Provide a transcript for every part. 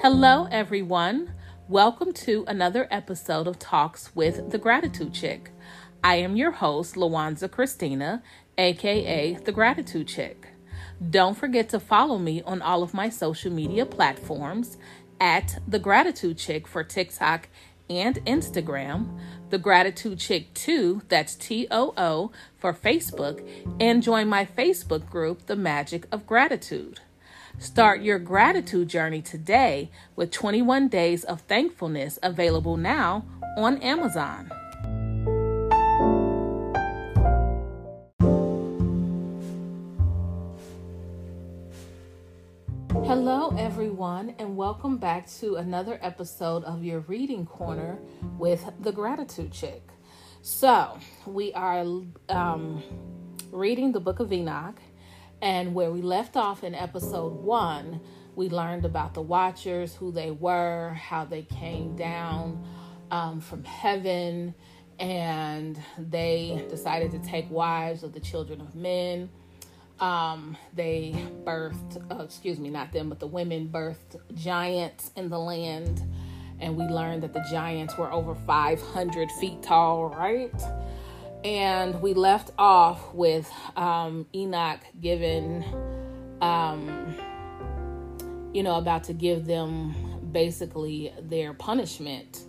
Hello, everyone. Welcome to another episode of Talks with the Gratitude Chick. I am your host, Lawanza Christina, aka the Gratitude Chick. Don't forget to follow me on all of my social media platforms at the Gratitude Chick for TikTok and Instagram, the Gratitude Chick 2, that's T O O, for Facebook, and join my Facebook group, The Magic of Gratitude. Start your gratitude journey today with 21 Days of Thankfulness available now on Amazon. Hello, everyone, and welcome back to another episode of your reading corner with the Gratitude Chick. So, we are um, reading the book of Enoch, and where we left off in episode one, we learned about the Watchers, who they were, how they came down um, from heaven, and they decided to take wives of the children of men um, they birthed, uh, excuse me, not them, but the women birthed giants in the land. And we learned that the giants were over 500 feet tall, right? And we left off with um, Enoch given, um, you know, about to give them basically their punishment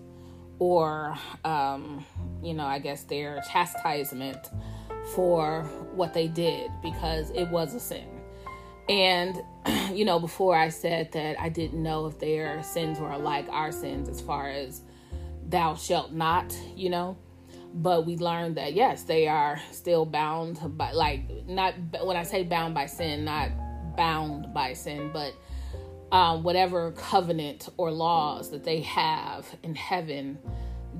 or, um, you know, I guess their chastisement for what they did because it was a sin. And, you know, before I said that I didn't know if their sins were like our sins as far as thou shalt not, you know. But we learned that yes, they are still bound by, like, not when I say bound by sin, not bound by sin, but um, whatever covenant or laws that they have in heaven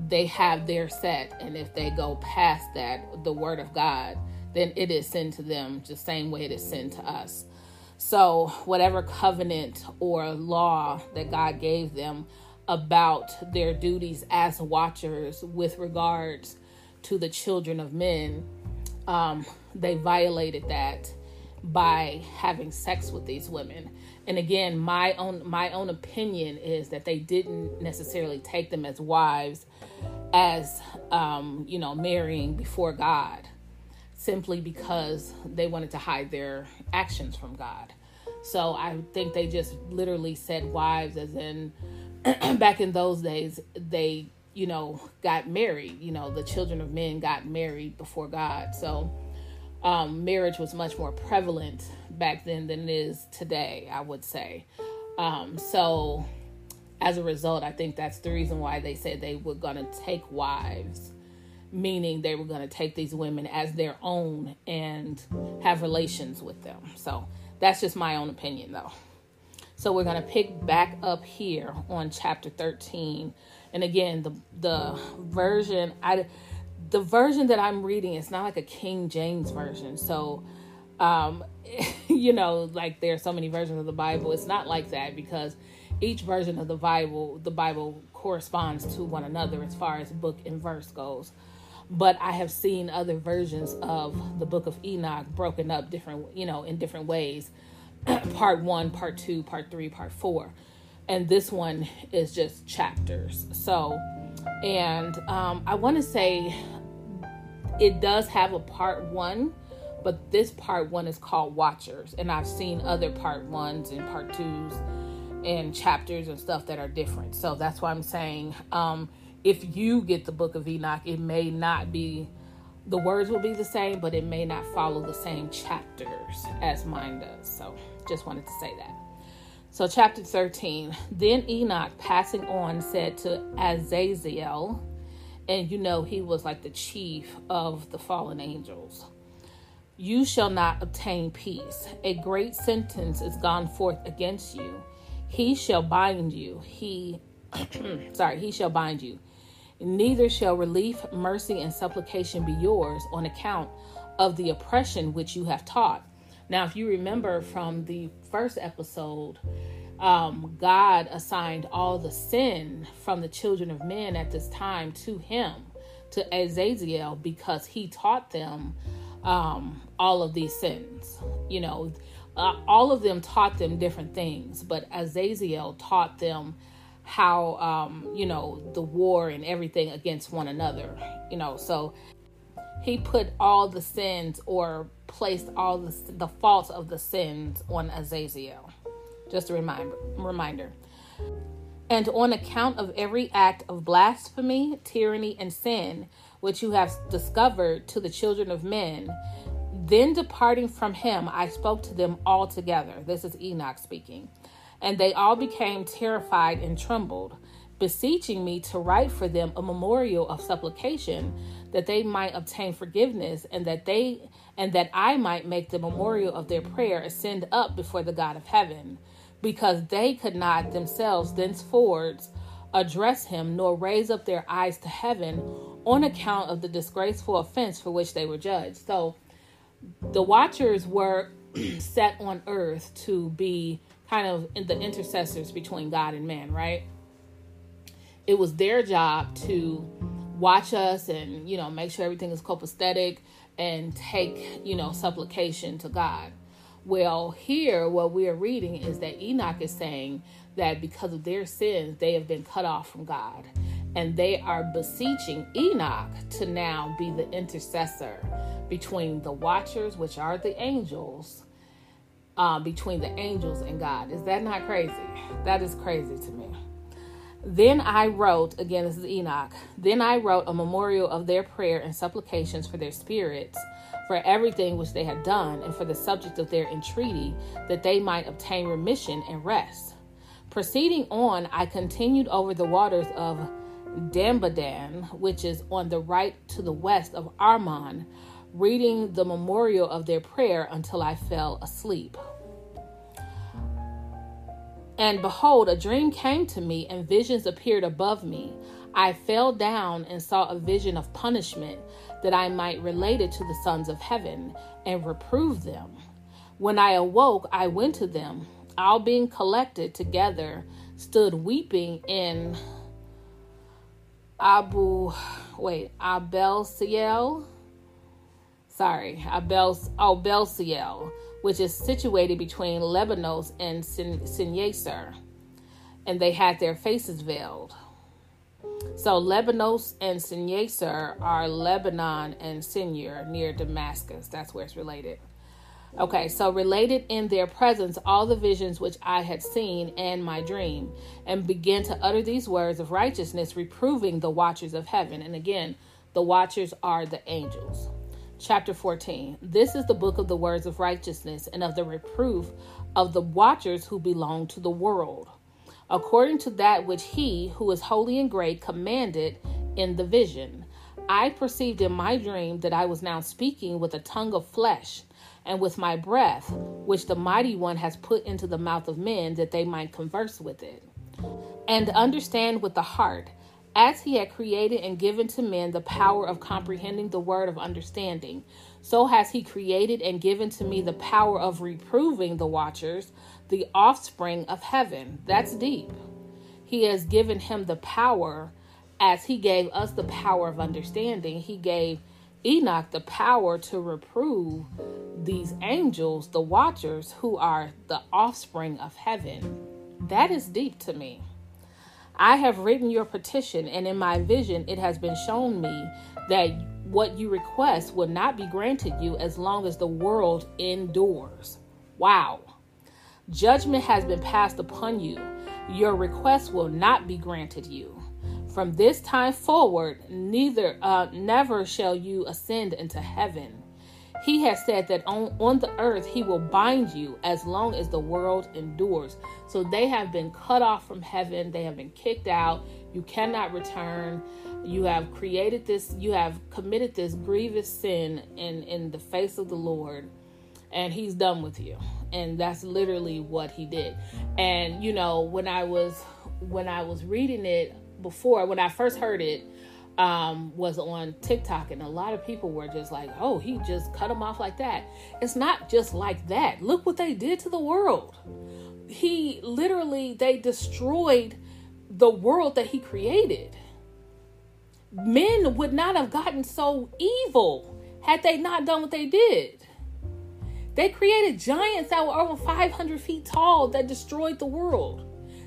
they have their set and if they go past that the word of god then it is sin to them the same way it is sin to us. So whatever covenant or law that god gave them about their duties as watchers with regards to the children of men um, they violated that by having sex with these women and again my own my own opinion is that they didn't necessarily take them as wives as um, you know marrying before God simply because they wanted to hide their actions from God. So I think they just literally said wives as in back in those days they you know got married you know the children of men got married before god so um, marriage was much more prevalent back then than it is today i would say um, so as a result, I think that's the reason why they said they were going to take wives, meaning they were going to take these women as their own and have relations with them. So that's just my own opinion, though. So we're going to pick back up here on chapter 13. And again, the the version I the version that I'm reading it's not like a King James version. So um you know, like there are so many versions of the Bible. It's not like that because each version of the Bible, the Bible corresponds to one another as far as book and verse goes. But I have seen other versions of the book of Enoch broken up different, you know, in different ways. part one, part two, part three, part four. And this one is just chapters. So, and um, I want to say it does have a part one, but this part one is called Watchers. And I've seen other part ones and part twos and chapters and stuff that are different. So that's why I'm saying um, if you get the book of Enoch, it may not be, the words will be the same, but it may not follow the same chapters as mine does. So just wanted to say that. So, chapter 13 Then Enoch, passing on, said to Azazel, and you know, he was like the chief of the fallen angels. You shall not obtain peace. A great sentence is gone forth against you he shall bind you. He, sorry, he shall bind you. Neither shall relief, mercy, and supplication be yours on account of the oppression which you have taught. Now, if you remember from the first episode, um, God assigned all the sin from the children of men at this time to him, to Azazel, because he taught them um, all of these sins. You know, uh, all of them taught them different things, but Azazel taught them how um, you know the war and everything against one another. You know, so he put all the sins or placed all the the faults of the sins on Azazel. Just a reminder. Reminder. And on account of every act of blasphemy, tyranny, and sin which you have discovered to the children of men, then departing from him, I spoke to them all together. This is Enoch speaking. And they all became terrified and trembled, beseeching me to write for them a memorial of supplication, that they might obtain forgiveness, and that they and that I might make the memorial of their prayer ascend up before the God of heaven, because they could not themselves thenceforward address him, nor raise up their eyes to heaven on account of the disgraceful offense for which they were judged. So the watchers were set on earth to be kind of the intercessors between God and man, right? It was their job to watch us and, you know, make sure everything is copacetic and take, you know, supplication to God. Well, here, what we are reading is that Enoch is saying that because of their sins, they have been cut off from God. And they are beseeching Enoch to now be the intercessor between the watchers, which are the angels, uh, between the angels and God. Is that not crazy? That is crazy to me. Then I wrote, again, this is Enoch. Then I wrote a memorial of their prayer and supplications for their spirits, for everything which they had done, and for the subject of their entreaty, that they might obtain remission and rest. Proceeding on, I continued over the waters of Danbadan, which is on the right to the west of Arnon, reading the memorial of their prayer until I fell asleep. And behold, a dream came to me, and visions appeared above me. I fell down and saw a vision of punishment, that I might relate it to the sons of heaven and reprove them. When I awoke, I went to them, all being collected together, stood weeping in Abu, wait, Abel Ciel sorry, Abel, oh, Belciel, which is situated between Lebanos and Sin, and they had their faces veiled. So Lebanos and Sinyaser are Lebanon and Sinur near Damascus. That's where it's related. Okay, so related in their presence all the visions which I had seen and my dream, and began to utter these words of righteousness, reproving the watchers of heaven. And again, the watchers are the angels. Chapter 14 This is the book of the words of righteousness and of the reproof of the watchers who belong to the world, according to that which he, who is holy and great, commanded in the vision. I perceived in my dream that I was now speaking with a tongue of flesh and with my breath, which the mighty one has put into the mouth of men that they might converse with it, and understand with the heart as he had created and given to men the power of comprehending the word of understanding, so has he created and given to me the power of reproving the watchers, the offspring of heaven. That's deep. He has given him the power as he gave us the power of understanding. He gave Enoch the power to reprove these angels, the watchers, who are the offspring of heaven. That is deep to me. I have written your petition, and in my vision it has been shown me that what you request will not be granted you as long as the world endures. Wow. Judgment has been passed upon you. Your request will not be granted you. From this time forward, neither uh, never shall you ascend into heaven. He has said that on, on the earth he will bind you as long as the world endures. So they have been cut off from heaven, they have been kicked out. You cannot return. You have created this, you have committed this grievous sin in, in the face of the Lord, and he's done with you. And that's literally what he did. And you know, when I was when I was reading it before, when I first heard it, um, was on TikTok, and a lot of people were just like, oh, he just cut him off like that. It's not just like that. Look what they did to the world. He literally, they destroyed the world that he created. Men would not have gotten so evil had they not done what they did. They created giants that were over 500 feet tall that destroyed the world.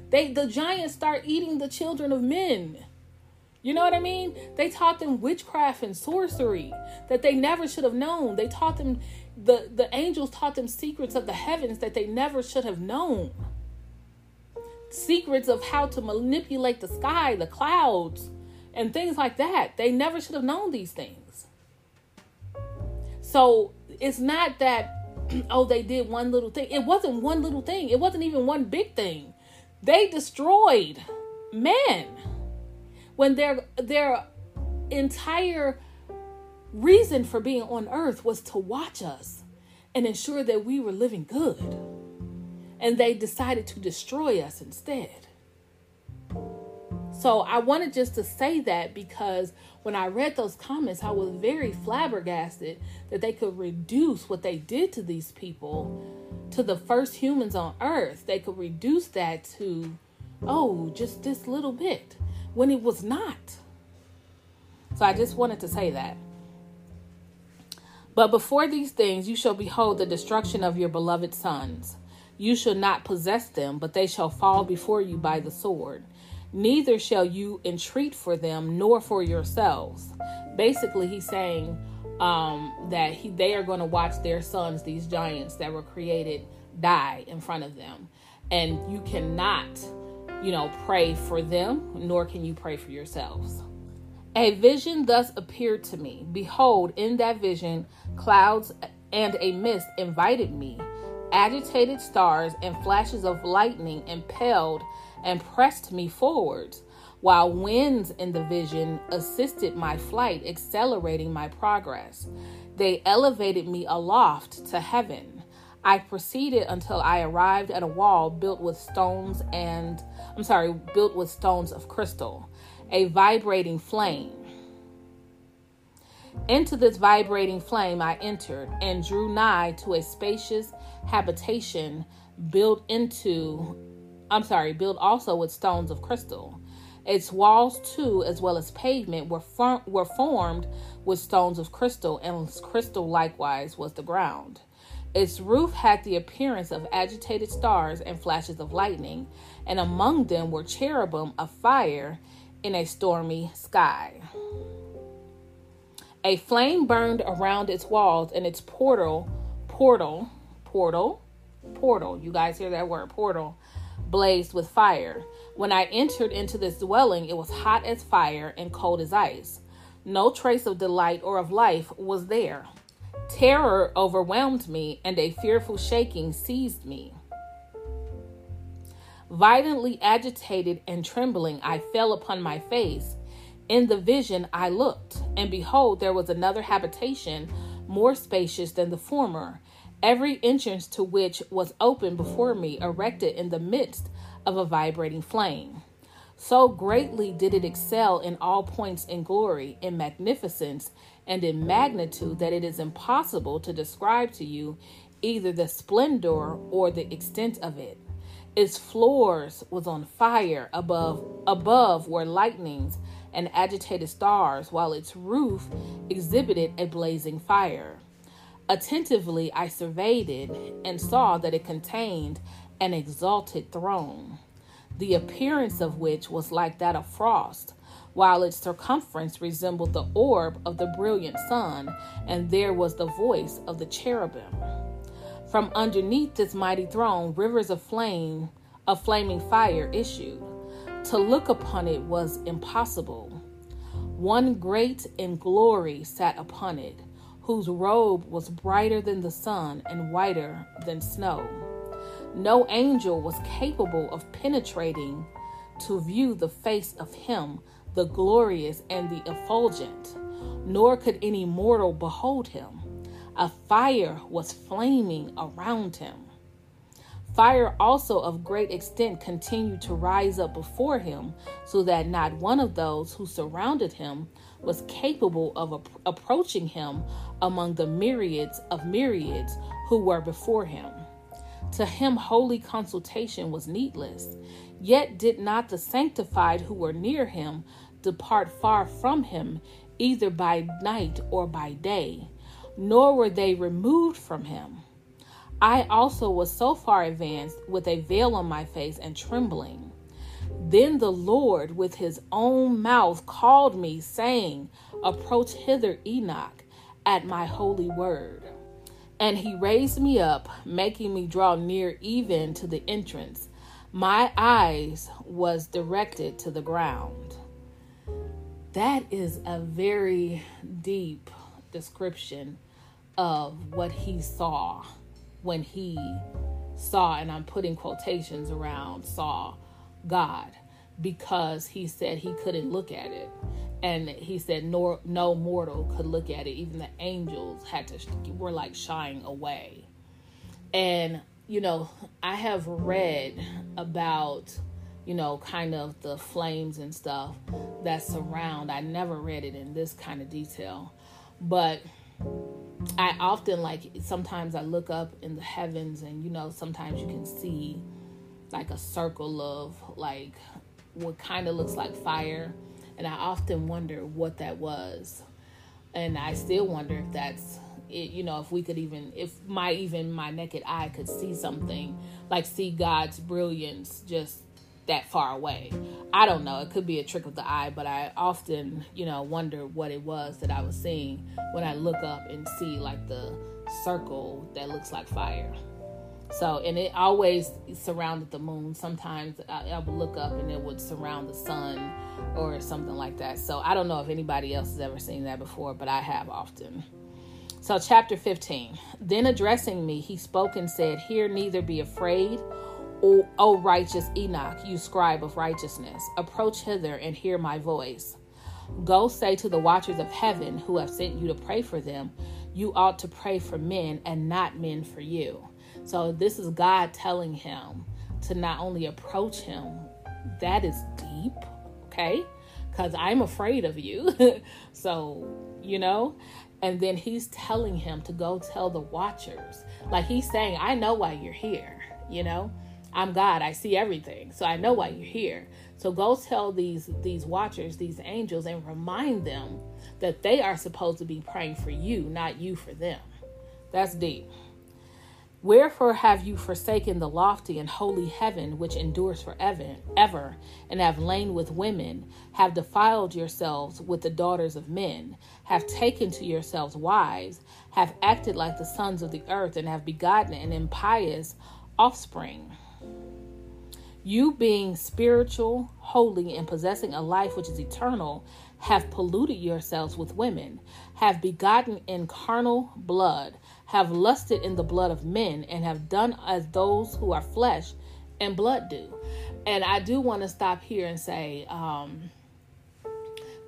They the giants start eating the children of men. You know what I mean? They taught them witchcraft and sorcery that they never should have known. They taught them the the angels taught them secrets of the heavens that they never should have known. Secrets of how to manipulate the sky, the clouds, and things like that. They never should have known these things. So it's not that oh they did one little thing. It wasn't one little thing. It wasn't even one big thing. They destroyed men when their their entire reason for being on earth was to watch us and ensure that we were living good. And they decided to destroy us instead. So I wanted just to say that because when I read those comments, I was very flabbergasted that they could reduce what they did to these people to the first humans on earth. They could reduce that to, oh, just this little bit when it was not. So I just wanted to say that. But before these things, you shall behold the destruction of your beloved sons. You shall not possess them, but they shall fall before you by the sword neither shall you entreat for them nor for yourselves. Basically, he's saying um, that he, they are going to watch their sons, these giants that were created, die in front of them. And you cannot, you know, pray for them, nor can you pray for yourselves. A vision thus appeared to me. Behold, in that vision, clouds and a mist invited me. Agitated stars and flashes of lightning impelled and pressed me forwards, while winds in the vision assisted my flight, accelerating my progress. They elevated me aloft to heaven. I proceeded until I arrived at a wall built with stones and, I'm sorry, built with stones of crystal, a vibrating flame. Into this vibrating flame I entered and drew nigh to a spacious habitation built into I'm sorry, built also with stones of crystal. Its walls, too, as well as pavement, were, for- were formed with stones of crystal, and crystal likewise was the ground. Its roof had the appearance of agitated stars and flashes of lightning, and among them were cherubim of fire in a stormy sky. A flame burned around its walls, and its portal, portal, portal, portal. You guys hear that word, portal? blazed with fire. When I entered into this dwelling, it was hot as fire and cold as ice. No trace of delight or of life was there. Terror overwhelmed me, and a fearful shaking seized me. Violently agitated and trembling, I fell upon my face. In the vision, I looked, and behold, there was another habitation more spacious than the former every entrance to which was open before me, erected in the midst of a vibrating flame. So greatly did it excel in all points in glory, in magnificence, and in magnitude that it is impossible to describe to you either the splendor or the extent of it. Its floors was on fire above above were lightnings and agitated stars, while its roof exhibited a blazing fire. Attentively I surveyed it and saw that it contained an exalted throne, the appearance of which was like that of frost, while its circumference resembled the orb of the brilliant sun, and there was the voice of the cherubim. From underneath this mighty throne, rivers of flame, of flaming fire issued. To look upon it was impossible. One great in glory sat upon it whose robe was brighter than the sun and whiter than snow. No angel was capable of penetrating to view the face of him, the glorious and the effulgent, nor could any mortal behold him. A fire was flaming around him. Fire also of great extent continued to rise up before him, so that not one of those who surrounded him was capable of ap- approaching him among the myriads of myriads who were before him. To him, holy consultation was needless. Yet did not the sanctified who were near him depart far from him, either by night or by day, nor were they removed from him. I also was so far advanced with a veil on my face and trembling. Then the Lord, with his own mouth, called me, saying, Approach hither, Enoch, at my holy word. And he raised me up, making me draw near even to the entrance. My eyes was directed to the ground. That is a very deep description of what he saw when he saw, and I'm putting quotations around saw God because he said he couldn't look at it. And he said no, no mortal could look at it. Even the angels had to were like shying away. And you know, I have read about you know, kind of the flames and stuff that surround. I never read it in this kind of detail, but I often like sometimes I look up in the heavens and you know, sometimes you can see like a circle of like what kind of looks like fire. And I often wonder what that was. And I still wonder if that's it, you know, if we could even, if my even my naked eye could see something, like see God's brilliance just that far away. I don't know. It could be a trick of the eye, but I often, you know, wonder what it was that I was seeing when I look up and see like the circle that looks like fire. So, and it always surrounded the moon. Sometimes I, I, would look up and it would surround the sun or something like that. So, I don't know if anybody else has ever seen that before, but I have often. So, chapter 15. Then addressing me, he spoke and said, Here neither be afraid, o, o righteous Enoch, you scribe of righteousness. Approach hither and hear my voice. Go say to the watchers of heaven who have sent you to pray for them, You ought to pray for men and not men for you. So this is God telling him to not only approach him, that is deep, okay? Because I'm afraid of you. so, you know, and then he's telling him to go tell the watchers. Like he's saying, I know why you're here, you know? I'm God, I see everything. So I know why you're here. So go tell these these watchers, these angels and remind them that they are supposed to be praying for you, not you for them. That's deep. Wherefore have you forsaken the lofty and holy heaven which endures forever, ever, and have lain with women, have defiled yourselves with the daughters of men, have taken to yourselves wives, have acted like the sons of the earth, and have begotten an impious offspring? You, being spiritual, holy, and possessing a life which is eternal, have polluted yourselves with women, have begotten in carnal blood have lusted in the blood of men and have done as those who are flesh and blood do. And I do want to stop here and say, um,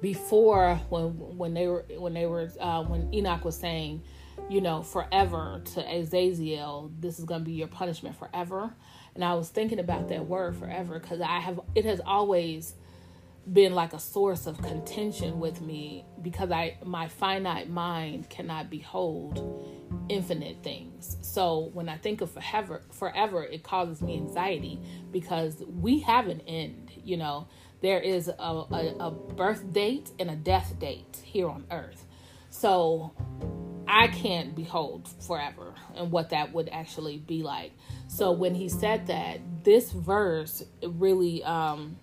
before when when they were when they were uh, when Enoch was saying, you know, forever to Azazel, this is going to be your punishment forever. And I was thinking about that word forever because I have it has always been like a source of contention with me because I my finite mind cannot behold infinite things. So when I think of forever forever it causes me anxiety because we have an end, you know. There is a, a, a birth date and a death date here on earth. So I can't behold forever and what that would actually be like. So when he said that, this verse really um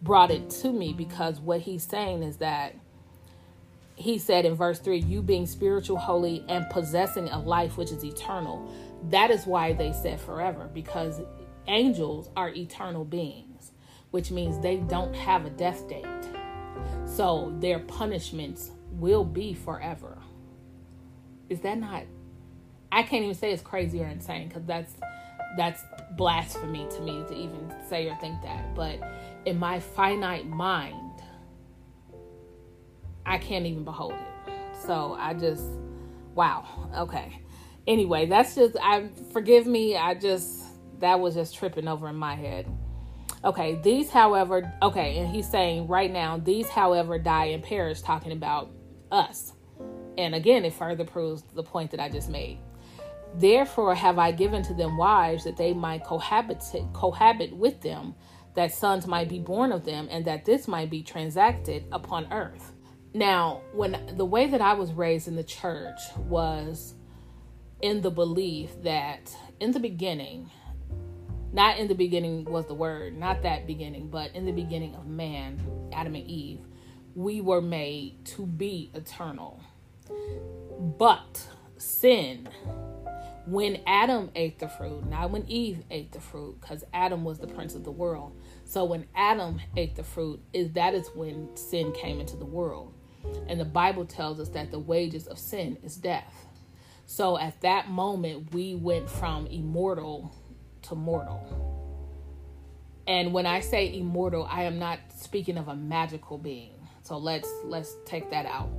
brought it to me because what he's saying is that he said in verse 3 you being spiritual holy and possessing a life which is eternal. That is why they said forever because angels are eternal beings which means they don't have a death date. So their punishments will be forever. Is that not i can't even say it's crazy or insane because that's that's blasphemy to me to even say or think that but in my finite mind, I can't even behold it. So I just, wow. Okay. Anyway, that's just, I forgive me. I just, that was just tripping over in my head. Okay, these, however, okay, and he's saying right now, these, however, die and perish, talking about us. And again, it further proves the point that I just made. Therefore, have I given to them wives that they might cohabit, cohabit with them, that sons might be born of them, and that this might be transacted upon earth. Now, when the way that I was raised in the church was in the belief that in the beginning, not in the beginning was the word, not that beginning, but in the beginning of man, Adam and Eve, we were made to be eternal. But sin, when Adam ate the fruit, not when Eve ate the fruit, because Adam was the prince of the world. So when Adam ate the fruit, is that is when sin came into the world. And the Bible tells us that the wages of sin is death. So at that moment, we went from immortal to mortal. And when I say immortal, I am not speaking of a magical being. So let's let's take that out.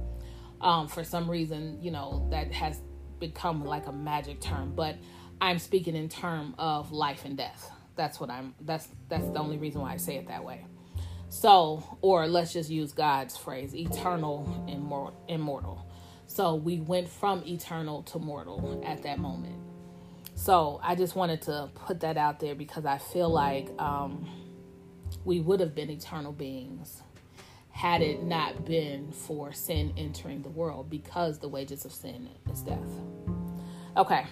Um, for some reason, you know, that has become like a magic term, but I'm speaking in term of life and death. That's what I'm that's that's the only reason why I say it that way. So, or let's just use God's phrase, eternal and immortal. So we went from eternal to mortal at that moment. So I just wanted to put that out there because I feel like um, we would have been eternal beings had it not been for sin entering the world because the wages of sin is death. Okay.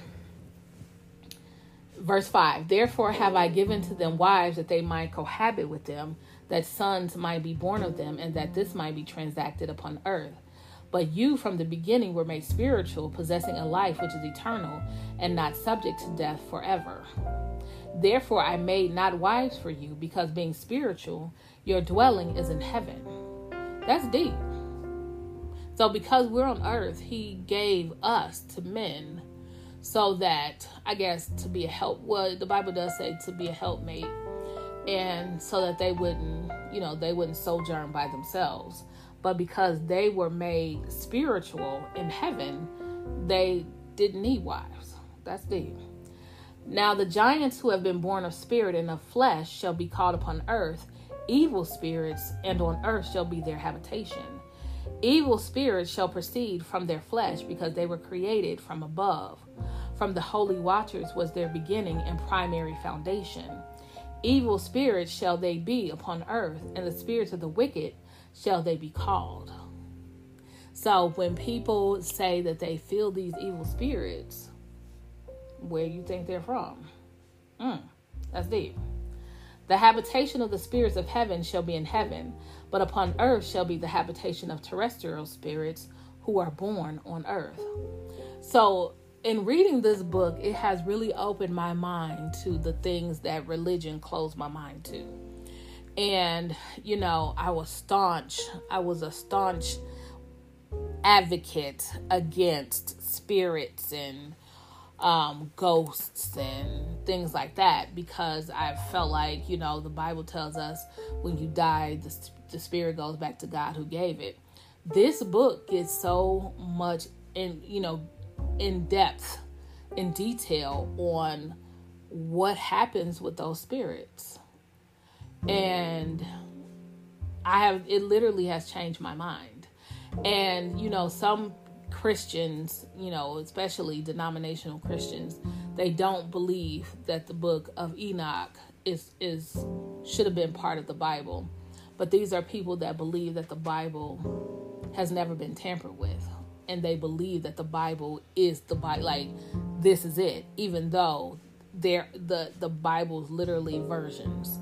Verse 5 Therefore have I given to them wives that they might cohabit with them, that sons might be born of them, and that this might be transacted upon earth. But you from the beginning were made spiritual, possessing a life which is eternal, and not subject to death forever. Therefore I made not wives for you, because being spiritual, your dwelling is in heaven. That's deep. So because we're on earth, he gave us to men so that I guess to be a help well the Bible does say to be a helpmate and so that they wouldn't, you know, they wouldn't sojourn by themselves but because they were made spiritual in heaven, they didn't need wives. That's deep. Now, the giants who have been born of spirit and of flesh shall be called upon earth evil spirits, and on earth shall be their habitation. Evil spirits shall proceed from their flesh because they were created from above. From the holy watchers was their beginning and primary foundation. Evil spirits shall they be upon earth, and the spirits of the wicked shall they be called. So when people say that they feel these evil spirits, where do you think they're from? Mm, that's deep. The habitation of the spirits of heaven shall be in heaven, but upon earth shall be the habitation of terrestrial spirits who are born on earth. So, in reading this book, it has really opened my mind to the things that religion closed my mind to and you know i was staunch i was a staunch advocate against spirits and um, ghosts and things like that because i felt like you know the bible tells us when you die the, the spirit goes back to god who gave it this book gets so much in you know in depth in detail on what happens with those spirits and I have it literally has changed my mind. And you know, some Christians, you know, especially denominational Christians, they don't believe that the book of Enoch is is should have been part of the Bible. But these are people that believe that the Bible has never been tampered with and they believe that the Bible is the Bible like this is it even though they're the the Bible's literally versions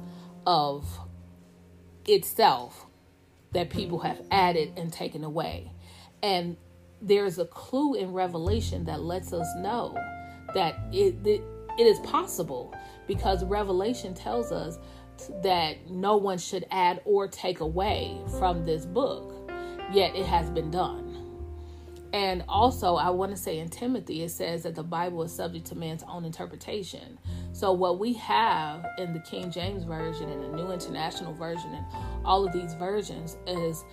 of itself that people have added and taken away. And there's a clue in Revelation that lets us know that it, it, it is possible because Revelation tells us that no one should add or take away from this book, yet it has been done. And also, I want to say in Timothy, it says that the Bible is subject to man's own interpretation. So, what we have in the King James Version and the New International Version and all of these versions is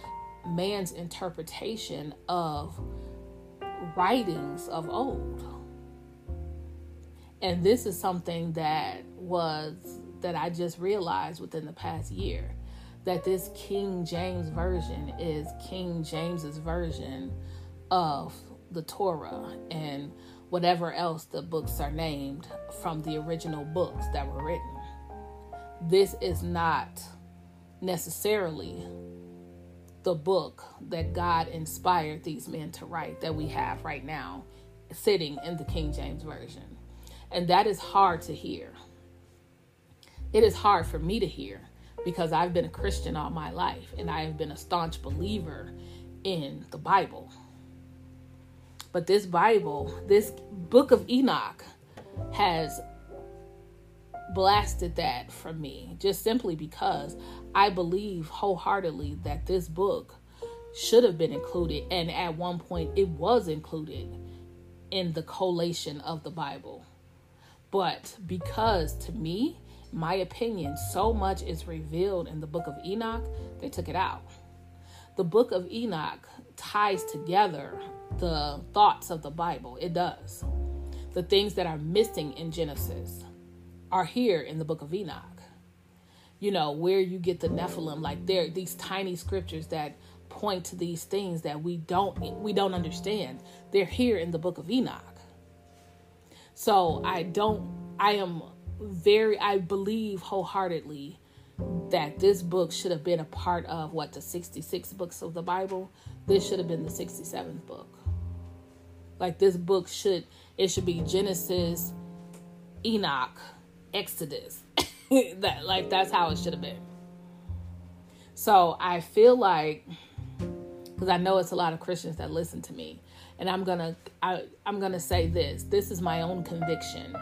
man's interpretation of writings of old. And this is something that was that I just realized within the past year that this King James Version is King James's version of the Torah and whatever else the books are named from the original books that were written. This is not necessarily the book that God inspired these men to write that we have right now sitting in the King James Version. And that is hard to hear. It is hard for me to hear because I've been a Christian all my life and I have been a staunch believer in the Bible. But this Bible, this book of Enoch, has blasted that from me just simply because I believe wholeheartedly that this book should have been included, and at one point it was included in the collation of the Bible. But because to me, my opinion, so much is revealed in the book of Enoch, they took it out. The book of Enoch ties together the thoughts of the Bible. It does. The things that are missing in Genesis are here in the book of Enoch. You know, where you get the Nephilim, like there these tiny scriptures that point to these things that we don't we don't understand. They're here in the book of Enoch. So I don't I am very I believe wholeheartedly that this book should have been a part of what the 66 books of the Bible. This should have been the 67th book. Like this book should it should be Genesis, Enoch, Exodus. that like that's how it should have been. So I feel like because I know it's a lot of Christians that listen to me, and I'm gonna I, I'm gonna say this. This is my own conviction.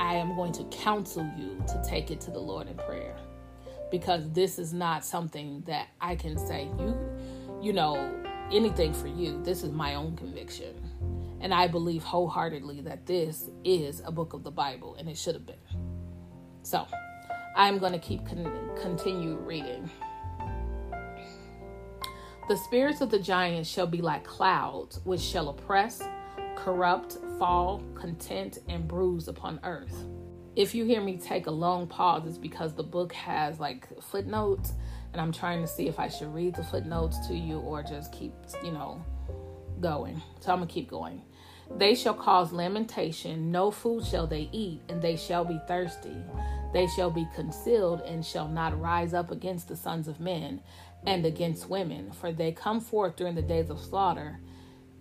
I am going to counsel you to take it to the Lord in prayer because this is not something that I can say you you know anything for you. This is my own conviction. And I believe wholeheartedly that this is a book of the Bible and it should have been. So, I'm going to keep con- continue reading. The spirits of the giants shall be like clouds, which shall oppress, corrupt, fall, content, and bruise upon earth. If you hear me take a long pause, it's because the book has like footnotes, and I'm trying to see if I should read the footnotes to you or just keep, you know, going. So I'm gonna keep going. They shall cause lamentation, no food shall they eat, and they shall be thirsty. They shall be concealed and shall not rise up against the sons of men and against women, for they come forth during the days of slaughter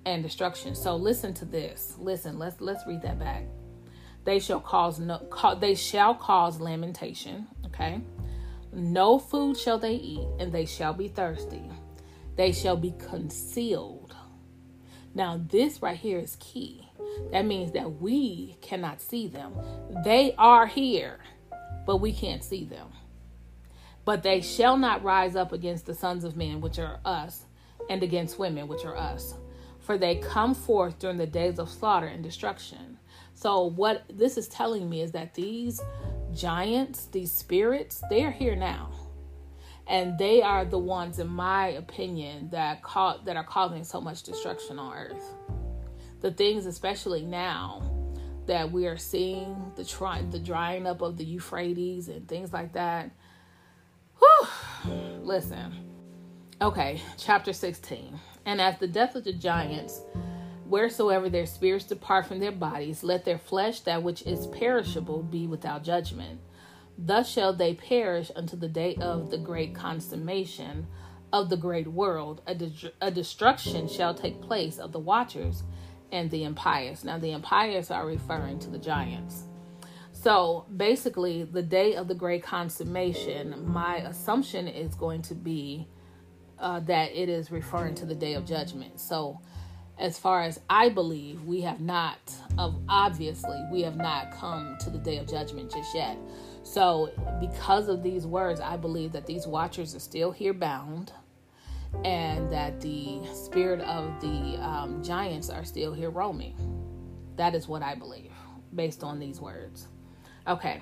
and destruction. So listen to this. Listen, let's let's read that back. They shall cause no ca- they shall cause lamentation, okay? No food shall they eat, and they shall be thirsty. They shall be concealed. Now, this right here is key. That means that we cannot see them. They are here but we can't see them. But they shall not rise up against the sons of men, which are us, and against women, which are us. For they come forth during the days of slaughter and destruction. So, what this is telling me is that these giants, these spirits, they are here now. And they are the ones, in my opinion, that that are causing so much destruction on earth. The things, especially now, that we are seeing the try the drying up of the Euphrates and things like that. Whew. Listen. Okay, chapter 16. And as the death of the giants, wheresoever their spirits depart from their bodies, let their flesh, that which is perishable, be without judgment. Thus shall they perish unto the day of the great consummation of the great world. A, de- a destruction shall take place of the watchers and the impious. Now, the impious are referring to the giants. So basically, the day of the great consummation, my assumption is going to be uh, that it is referring to the day of judgment. So, as far as I believe, we have not, of obviously, we have not come to the day of judgment just yet. So, because of these words, I believe that these watchers are still here bound and that the spirit of the um, giants are still here roaming. That is what I believe based on these words. Okay.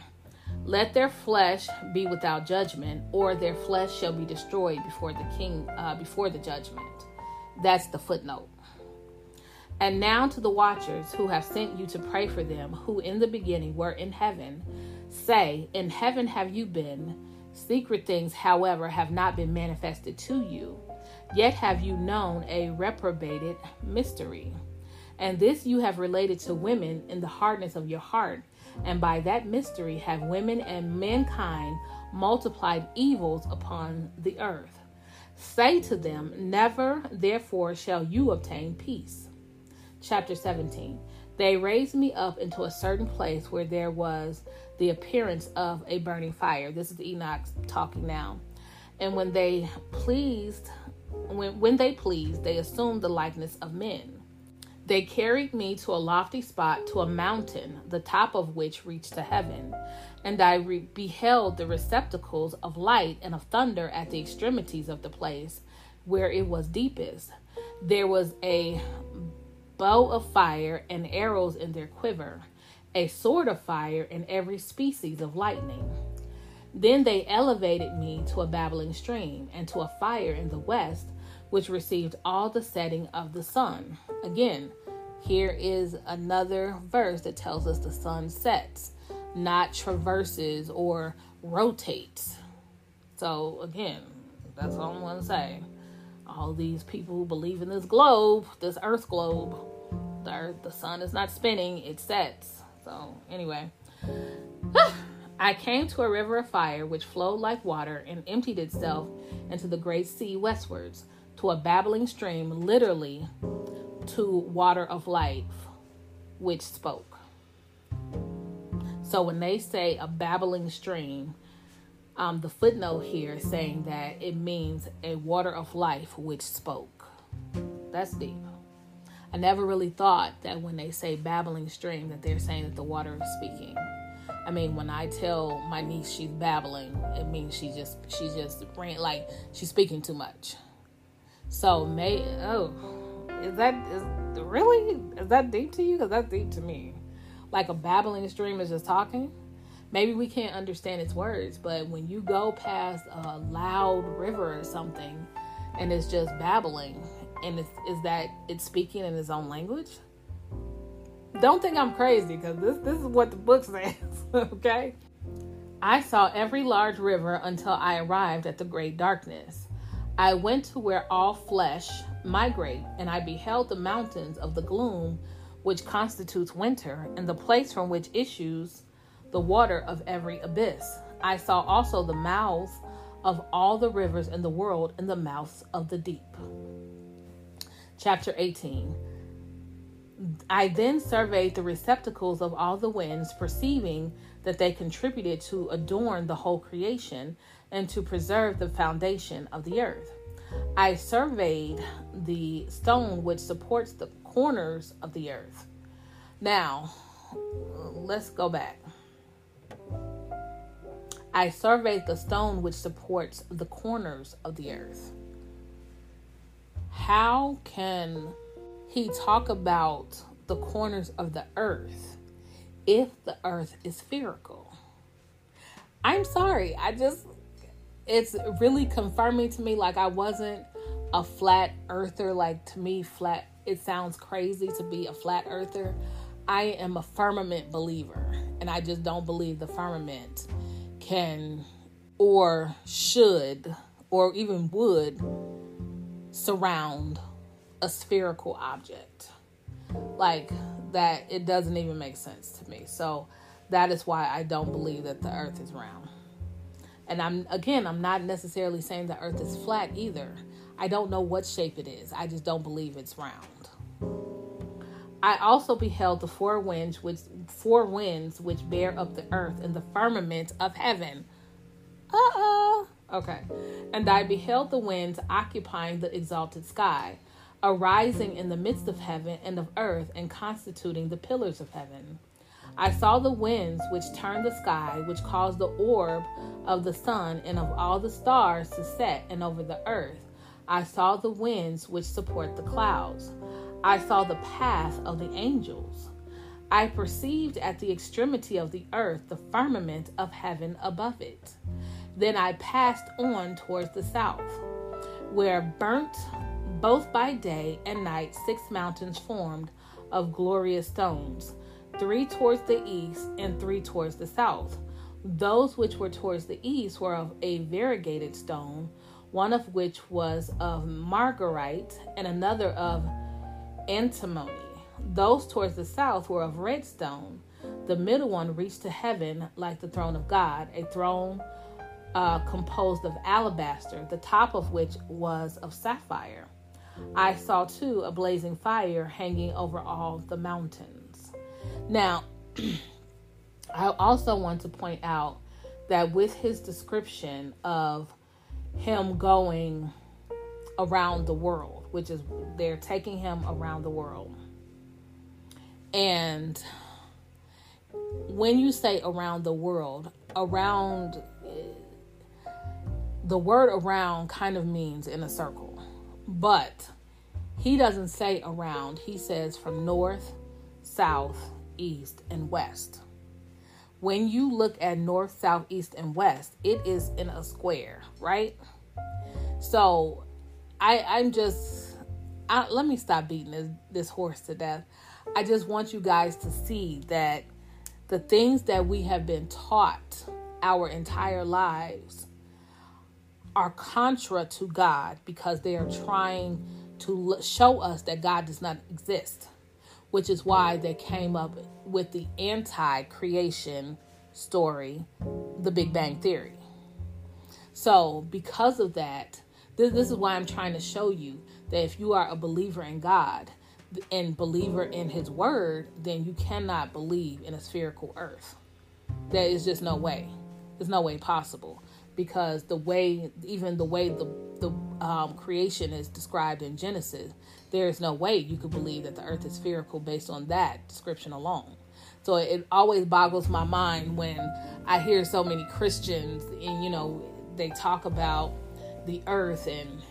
Let their flesh be without judgment, or their flesh shall be destroyed before the king, uh, before the judgment. That's the footnote. And now to the watchers who have sent you to pray for them, who in the beginning were in heaven, say, In heaven have you been. Secret things, however, have not been manifested to you Yet have you known a reprobated mystery. And this you have related to women in the hardness of your heart. And by that mystery have women and mankind multiplied evils upon the earth. Say to them, Never therefore shall you obtain peace. Chapter 17. They raised me up into a certain place where there was the appearance of a burning fire. This is Enoch talking now. And when they pleased, when, when they pleased, they assumed the likeness of men. They carried me to a lofty spot, to a mountain, the top of which reached to heaven. And I re- beheld the receptacles of light and of thunder at the extremities of the place where it was deepest. There was a bow of fire and arrows in their quiver, a sword of fire and every species of lightning. Then they elevated me to a babbling stream and to a fire in the west, which received all the setting of the sun. Again, here is another verse that tells us the sun sets, not traverses or rotates. So, again, that's all I'm going to say. All these people who believe in this globe, this earth globe, the sun is not spinning, it sets. So, anyway. I came to a river of fire which flowed like water and emptied itself into the great sea westwards, to a babbling stream, literally to water of life, which spoke. So when they say a babbling stream, um, the footnote here saying that it means a water of life which spoke. That's deep. I never really thought that when they say babbling stream that they're saying that the water is speaking. I mean, when I tell my niece she's babbling, it means she just she just like she's speaking too much. So may oh, is that is really is that deep to you? Because that's deep to me. Like a babbling stream is just talking. Maybe we can't understand its words, but when you go past a loud river or something, and it's just babbling, and it's is that it's speaking in its own language? Don't think I'm crazy because this this is what the book says. okay. I saw every large river until I arrived at the great darkness. I went to where all flesh migrate, and I beheld the mountains of the gloom which constitutes winter, and the place from which issues the water of every abyss. I saw also the mouths of all the rivers in the world and the mouths of the deep. Chapter 18 I then surveyed the receptacles of all the winds, perceiving that they contributed to adorn the whole creation and to preserve the foundation of the earth. I surveyed the stone which supports the corners of the earth. Now, let's go back. I surveyed the stone which supports the corners of the earth. How can he talk about the corners of the earth if the earth is spherical? I'm sorry. I just it's really confirming to me like I wasn't a flat earther like to me flat it sounds crazy to be a flat earther. I am a firmament believer and I just don't believe the firmament can or should or even would surround a spherical object. Like that, it doesn't even make sense to me. So that is why I don't believe that the earth is round. And I'm, again, I'm not necessarily saying the earth is flat either. I don't know what shape it is, I just don't believe it's round. I also beheld the four winds which four winds which bear up the earth in the firmament of heaven. Uh-uh. Okay. And I beheld the winds occupying the exalted sky, arising in the midst of heaven and of earth, and constituting the pillars of heaven. I saw the winds which turned the sky, which caused the orb of the sun and of all the stars to set, and over the earth. I saw the winds which support the clouds. I saw the path of the angels. I perceived at the extremity of the earth the firmament of heaven above it. Then I passed on towards the south, where burnt both by day and night six mountains formed of glorious stones, three towards the east and three towards the south. Those which were towards the east were of a variegated stone, one of which was of margarite and another of antimony. Those towards the south were of red stone. The middle one reached to heaven like the throne of God, a throne uh, composed of alabaster, the top of which was of sapphire. I saw too a blazing fire hanging over all the mountains. Now, I also want to point out that with his description of him going around the world, which is they're taking him around the world. And when you say around the world, around the word around kind of means in a circle, but he doesn't say around, he says from north, south, east, and west. When you look at north, south, east, and west, it is in a square, right? So I I'm just I, let me stop beating this this horse to death. I just want you guys to see that the things that we have been taught our entire lives are contra to God because they are trying to show us that God does not exist, which is why they came up with the anti creation story, the Big Bang Theory. So, because of that, this, this is why I'm trying to show you that if you are a believer in God and believer in His Word, then you cannot believe in a spherical earth. There is just no way. There's no way possible because the way, even the way the the um, creation is described in Genesis, there is no way you could believe that the earth is spherical based on that description alone. So it always boggles my mind when I hear so many Christians and you know they talk about the earth and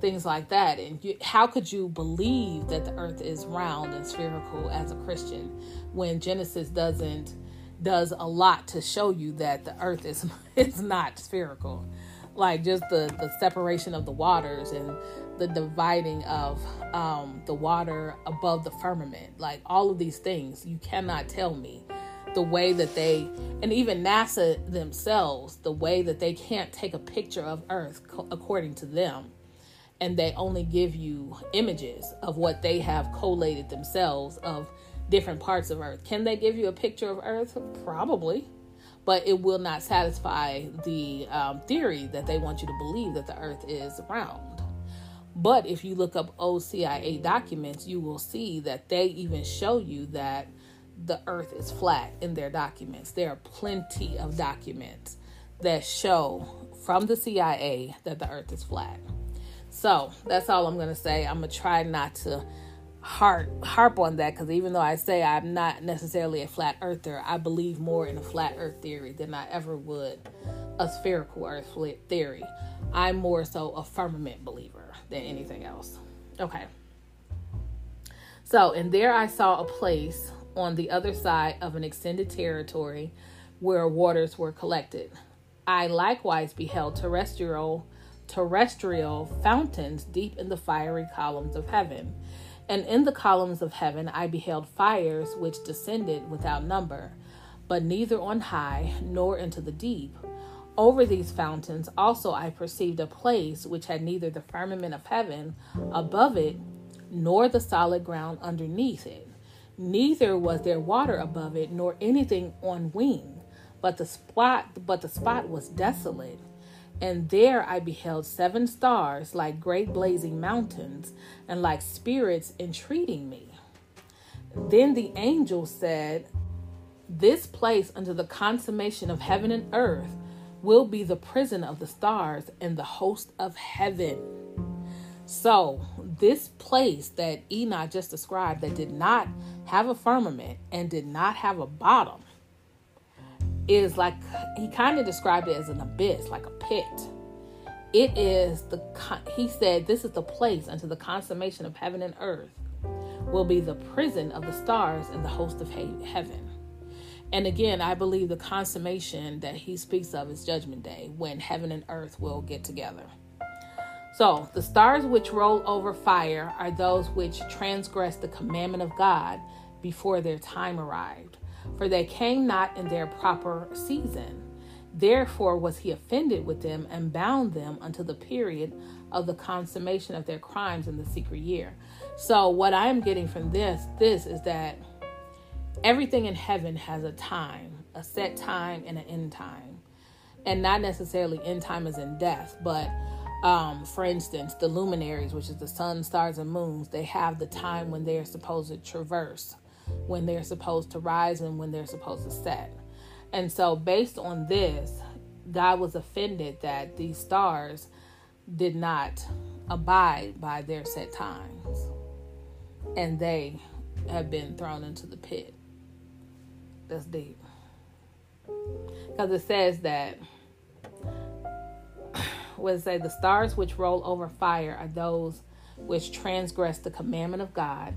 things like that. And you, how could you believe that the earth is round and spherical as a Christian when Genesis doesn't does a lot to show you that the earth is is not spherical? Like just the the separation of the waters and the dividing of um, the water above the firmament, like all of these things, you cannot tell me the way that they and even NASA themselves, the way that they can't take a picture of Earth according to them, and they only give you images of what they have collated themselves of different parts of Earth. Can they give you a picture of Earth? Probably, but it will not satisfy the um, theory that they want you to believe that the Earth is round. But if you look up OCIA documents, you will see that they even show you that the earth is flat in their documents. There are plenty of documents that show from the CIA that the earth is flat. So that's all I'm going to say. I'm going to try not to harp, harp on that because even though I say I'm not necessarily a flat earther, I believe more in a flat earth theory than I ever would a spherical earth theory. I'm more so a firmament believer than anything else. Okay. So, and there I saw a place on the other side of an extended territory where waters were collected. I likewise beheld terrestrial terrestrial fountains deep in the fiery columns of heaven. And in the columns of heaven I beheld fires which descended without number, but neither on high nor into the deep. Over these fountains also I perceived a place which had neither the firmament of heaven above it nor the solid ground underneath it neither was there water above it nor anything on wing but the spot but the spot was desolate and there i beheld seven stars like great blazing mountains and like spirits entreating me. Then the angel said this place unto the consummation of heaven and earth will be the prison of the stars and the host of heaven. So this place that enoch just described that did not have a firmament and did not have a bottom is like he kind of described it as an abyss, like a pit. It is the he said this is the place unto the consummation of heaven and earth will be the prison of the stars and the host of heaven. And again, I believe the consummation that he speaks of is judgment day when heaven and earth will get together. So, the stars which roll over fire are those which transgress the commandment of God before their time arrived, for they came not in their proper season. Therefore was he offended with them and bound them until the period of the consummation of their crimes in the secret year. So what I am getting from this this is that everything in heaven has a time, a set time and an end time. And not necessarily end time as in death, but um, for instance, the luminaries, which is the sun, stars, and moons, they have the time when they are supposed to traverse when they're supposed to rise and when they're supposed to set. And so, based on this, God was offended that these stars did not abide by their set times. And they have been thrown into the pit. That's deep. Because it says that, it say? The stars which roll over fire are those which transgress the commandment of God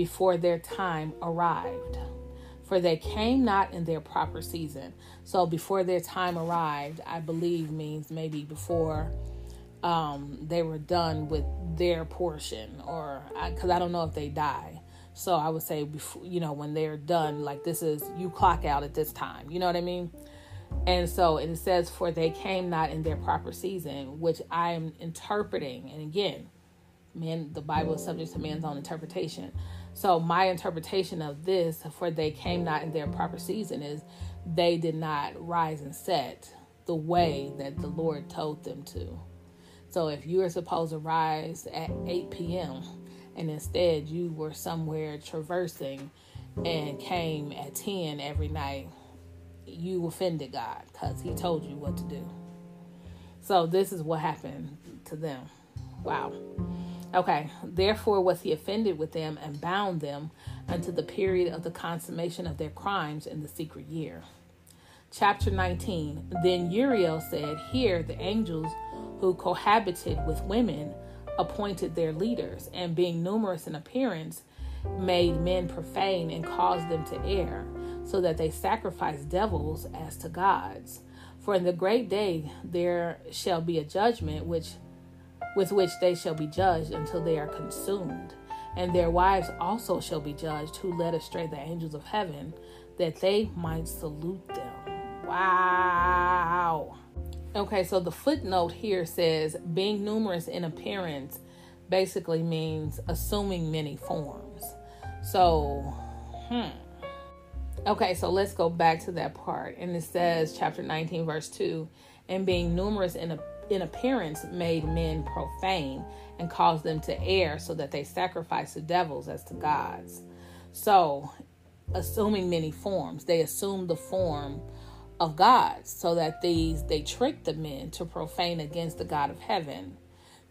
before their time arrived. For they came not in their proper season. So before their time arrived, I believe means maybe before um, they were done with their portion, or because I, I don't know if they die. So I would say, before, you know, when they're done, like this is you clock out at this time. You know what I mean? And so it says, For they came not in their proper season, which I am interpreting. And again, man, the Bible is subject to man's own interpretation. So my interpretation of this, for they came not in their proper season, is they did not rise and set the way that the Lord told them to. So if you were supposed to rise at 8 p.m. and instead you were somewhere traversing and came at 10 every night, you offended God because He told you what to do. So this is what happened to them. Wow. Okay, therefore was he offended with them and bound them unto the period of the consummation of their crimes in the secret year. Chapter 19 Then Uriel said, Here the angels who cohabited with women appointed their leaders, and being numerous in appearance, made men profane and caused them to err, so that they sacrificed devils as to gods. For in the great day there shall be a judgment which with which they shall be judged until they are consumed. And their wives also shall be judged, who led astray the angels of heaven, that they might salute them. Wow. Okay, so the footnote here says being numerous in appearance basically means assuming many forms. So, hmm. Okay, so let's go back to that part. And it says, chapter 19, verse 2 and being numerous in appearance in appearance made men profane and caused them to err so that they sacrificed to devils as to gods. So, assuming many forms, they assumed the form of gods so that these they tricked the men to profane against the God of heaven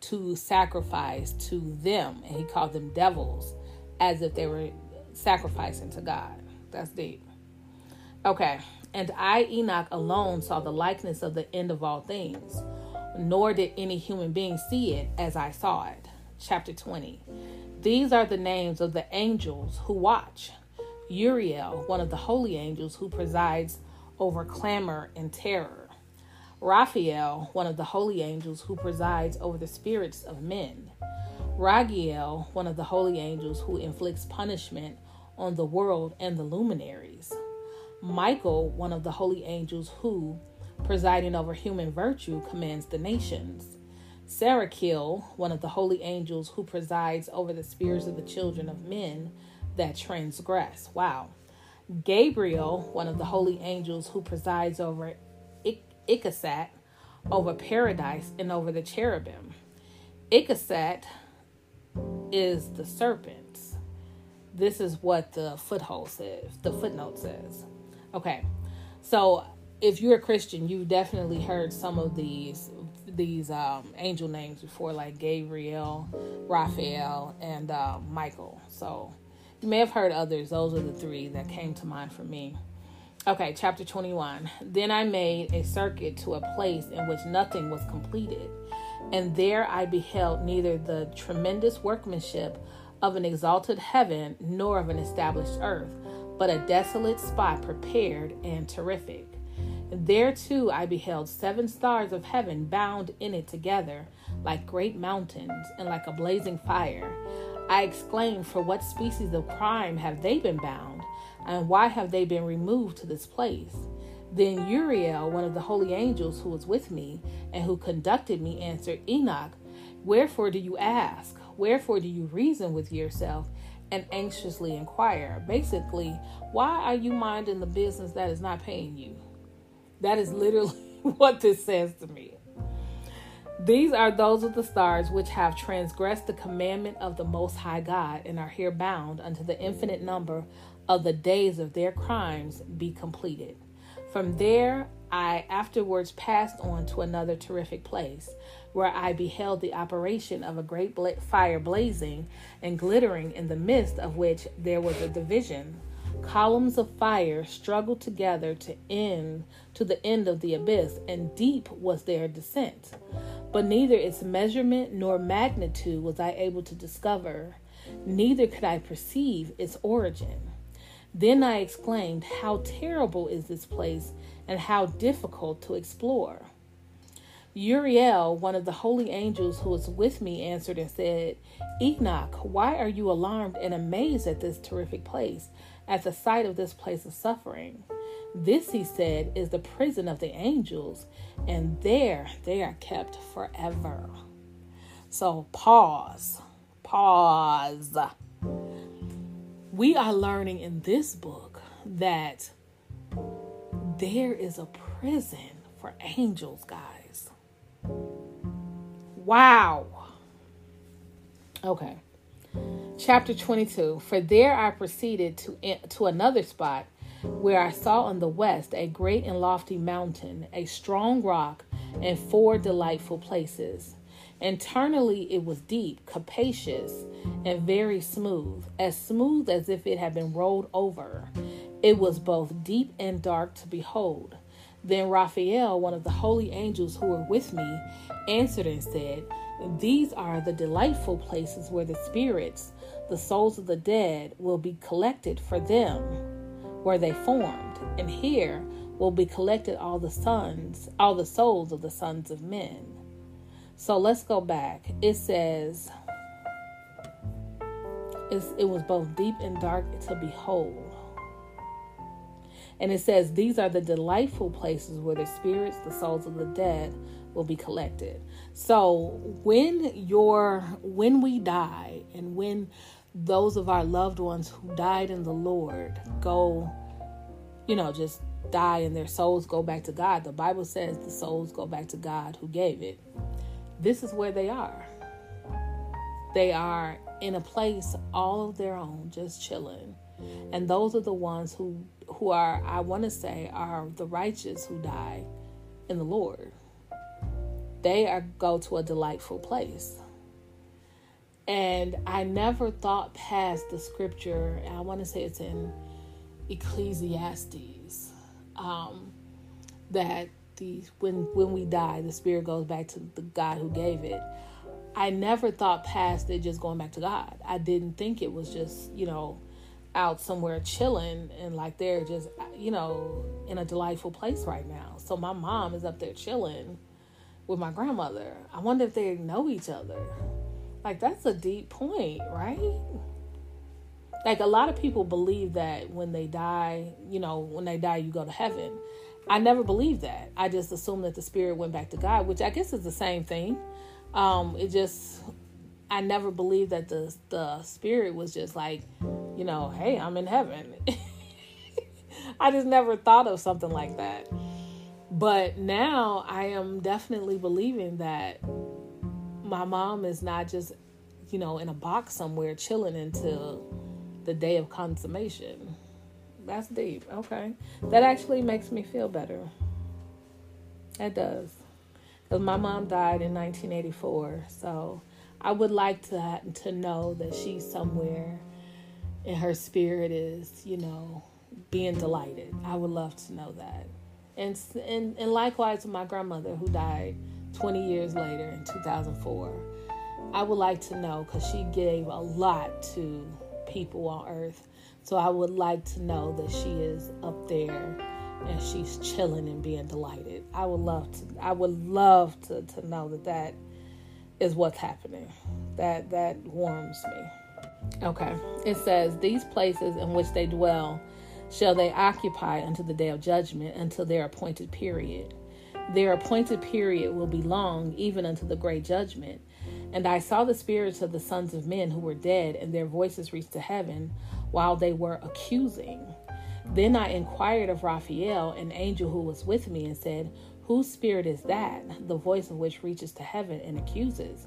to sacrifice to them and he called them devils as if they were sacrificing to God. That's deep. Okay. And I, Enoch, alone saw the likeness of the end of all things nor did any human being see it as I saw it. Chapter 20. These are the names of the angels who watch. Uriel, one of the holy angels who presides over clamor and terror. Raphael, one of the holy angels who presides over the spirits of men. Ragiel, one of the holy angels who inflicts punishment on the world and the luminaries. Michael, one of the holy angels who presiding over human virtue, commands the nations. Sarakiel, one of the holy angels who presides over the spirits of the children of men that transgress. Wow. Gabriel, one of the holy angels who presides over Ikisat, over paradise and over the cherubim. Ikisat is the serpents. This is what the foothold says, the footnote says. Okay, so if you're a Christian, you've definitely heard some of these these um, angel names before, like Gabriel, Raphael, and uh, Michael. So you may have heard others. Those are the three that came to mind for me. Okay, chapter 21. Then I made a circuit to a place in which nothing was completed, and there I beheld neither the tremendous workmanship of an exalted heaven nor of an established earth, but a desolate spot prepared and terrific. There too I beheld seven stars of heaven bound in it together, like great mountains, and like a blazing fire. I exclaimed, For what species of crime have they been bound? And why have they been removed to this place? Then Uriel, one of the holy angels who was with me and who conducted me, answered, Enoch, wherefore do you ask? Wherefore do you reason with yourself and anxiously inquire? Basically, why are you minding the business that is not paying you? That is literally what this says to me. These are those of the stars which have transgressed the commandment of the Most High God and are here bound unto the infinite number of the days of their crimes be completed. From there, I afterwards passed on to another terrific place, where I beheld the operation of a great bla- fire blazing and glittering, in the midst of which there was a division. Columns of fire struggled together to end to the end of the abyss, and deep was their descent. But neither its measurement nor magnitude was I able to discover, neither could I perceive its origin. Then I exclaimed, How terrible is this place, and how difficult to explore. Uriel, one of the holy angels who was with me, answered and said, Enoch, why are you alarmed and amazed at this terrific place, at the sight of this place of suffering? This, he said, is the prison of the angels, and there they are kept forever. So, pause, pause. We are learning in this book that there is a prison for angels, guys. Wow. Okay. Chapter 22 For there I proceeded to, to another spot where I saw on the west a great and lofty mountain, a strong rock, and four delightful places. Internally, it was deep, capacious, and very smooth, as smooth as if it had been rolled over. It was both deep and dark to behold. Then Raphael, one of the holy angels who were with me, answered and said, These are the delightful places where the spirits, the souls of the dead, will be collected for them where they formed, and here will be collected all the sons, all the souls of the sons of men. So let's go back. It says, it was both deep and dark to behold. And it says, These are the delightful places where the spirits, the souls of the dead, will be collected. So when your when we die and when those of our loved ones who died in the Lord go, you know, just die and their souls go back to God. The Bible says the souls go back to God who gave it. This is where they are. They are in a place all of their own, just chilling. And those are the ones who who are, I want to say, are the righteous who die in the Lord. They are go to a delightful place. And I never thought past the scripture, I want to say it's in Ecclesiastes, um, that the when when we die, the spirit goes back to the God who gave it. I never thought past it just going back to God. I didn't think it was just, you know, out somewhere chilling and like they're just, you know, in a delightful place right now. So my mom is up there chilling with my grandmother. I wonder if they know each other. Like, that's a deep point, right? Like, a lot of people believe that when they die, you know, when they die, you go to heaven. I never believed that. I just assumed that the spirit went back to God, which I guess is the same thing. Um, it just, I never believed that the the spirit was just like, you know, hey, I'm in heaven. I just never thought of something like that. But now I am definitely believing that my mom is not just, you know, in a box somewhere chilling until the day of consummation. That's deep. Okay. That actually makes me feel better. It does. Because my mom died in 1984. So I would like to, to know that she's somewhere and her spirit is, you know, being delighted. I would love to know that. And, and, and likewise with my grandmother who died 20 years later in 2004. I would like to know because she gave a lot to people on earth. So I would like to know that she is up there and she's chilling and being delighted. I would love to I would love to, to know that that is what's happening. That that warms me. Okay. It says these places in which they dwell shall they occupy until the day of judgment until their appointed period. Their appointed period will be long, even unto the great judgment. And I saw the spirits of the sons of men who were dead, and their voices reached to heaven while they were accusing. Then I inquired of Raphael, an angel who was with me, and said, Whose spirit is that, the voice of which reaches to heaven and accuses?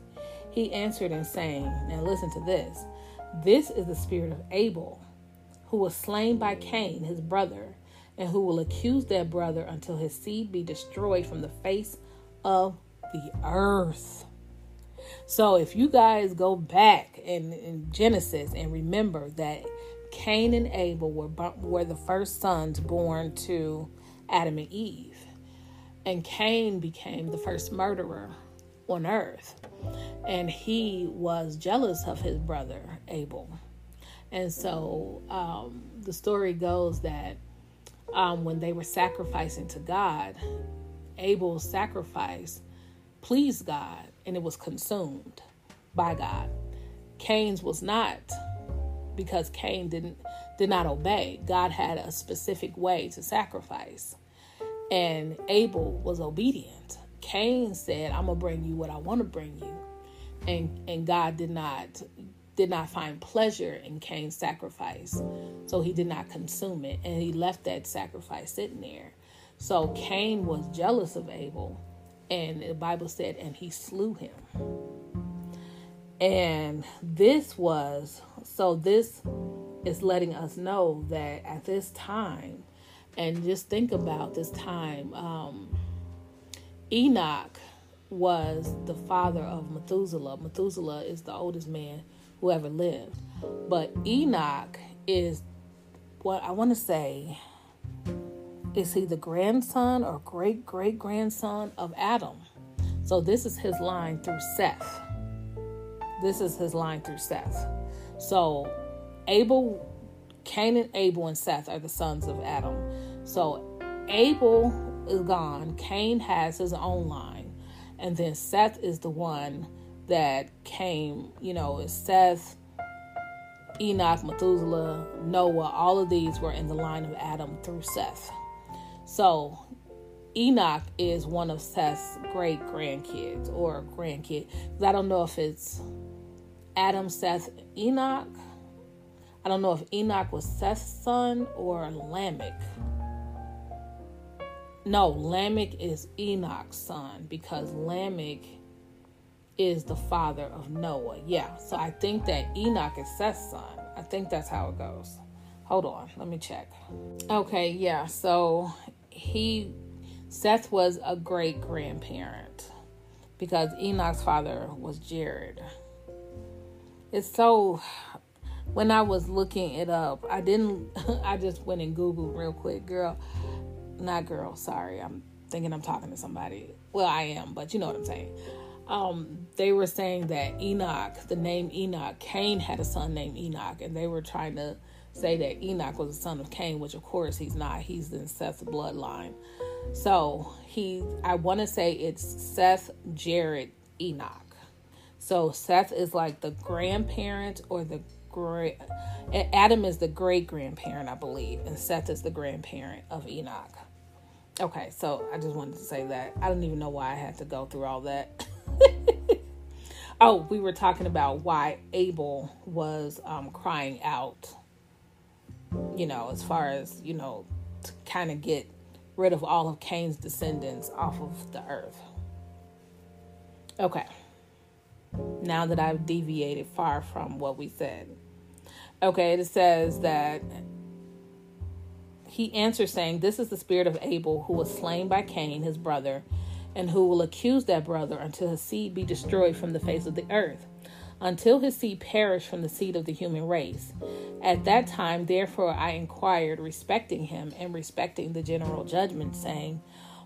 He answered and saying, Now listen to this. This is the spirit of Abel, who was slain by Cain, his brother, and who will accuse their brother until his seed be destroyed from the face of the earth. So if you guys go back in, in Genesis and remember that Cain and Abel were were the first sons born to Adam and Eve, and Cain became the first murderer on earth, and he was jealous of his brother Abel, and so um, the story goes that um, when they were sacrificing to God, Abel's sacrifice pleased God and it was consumed by God. Cain's was not because Cain didn't did not obey. God had a specific way to sacrifice. And Abel was obedient. Cain said, "I'm going to bring you what I want to bring you." And and God did not did not find pleasure in Cain's sacrifice. So he did not consume it and he left that sacrifice sitting there. So Cain was jealous of Abel and the Bible said, and he slew him. And this was, so this is letting us know that at this time, and just think about this time, um, Enoch was the father of Methuselah. Methuselah is the oldest man who ever lived. But Enoch is what I want to say is he the grandson or great great grandson of Adam? So this is his line through Seth. This is his line through Seth. So Abel, Cain and Abel and Seth are the sons of Adam. So Abel is gone. Cain has his own line. And then Seth is the one that came, you know, is Seth, Enoch, Methuselah, Noah, all of these were in the line of Adam through Seth. So Enoch is one of Seth's great grandkids or grandkid. I don't know if it's Adam, Seth, Enoch. I don't know if Enoch was Seth's son or Lamech. No, Lamech is Enoch's son because Lamech is the father of Noah. Yeah, so I think that Enoch is Seth's son. I think that's how it goes. Hold on, let me check. Okay, yeah, so he Seth was a great grandparent because Enoch's father was Jared. It's so when I was looking it up, I didn't I just went and Googled real quick, girl. Not girl, sorry. I'm thinking I'm talking to somebody. Well, I am, but you know what I'm saying. Um, they were saying that Enoch, the name Enoch, Cain had a son named Enoch, and they were trying to say that Enoch was a son of Cain, which of course he's not. He's in Seth's bloodline. So he, I want to say it's Seth, Jared, Enoch. So Seth is like the grandparent or the great. Adam is the great grandparent, I believe, and Seth is the grandparent of Enoch. Okay, so I just wanted to say that. I don't even know why I had to go through all that. oh, we were talking about why Abel was um, crying out you know, as far as, you know, to kind of get rid of all of Cain's descendants off of the earth. Okay. Now that I've deviated far from what we said. Okay, it says that he answers saying, This is the spirit of Abel who was slain by Cain, his brother, and who will accuse that brother until his seed be destroyed from the face of the earth until his seed perish from the seed of the human race. At that time, therefore, I inquired respecting him and respecting the general judgment, saying,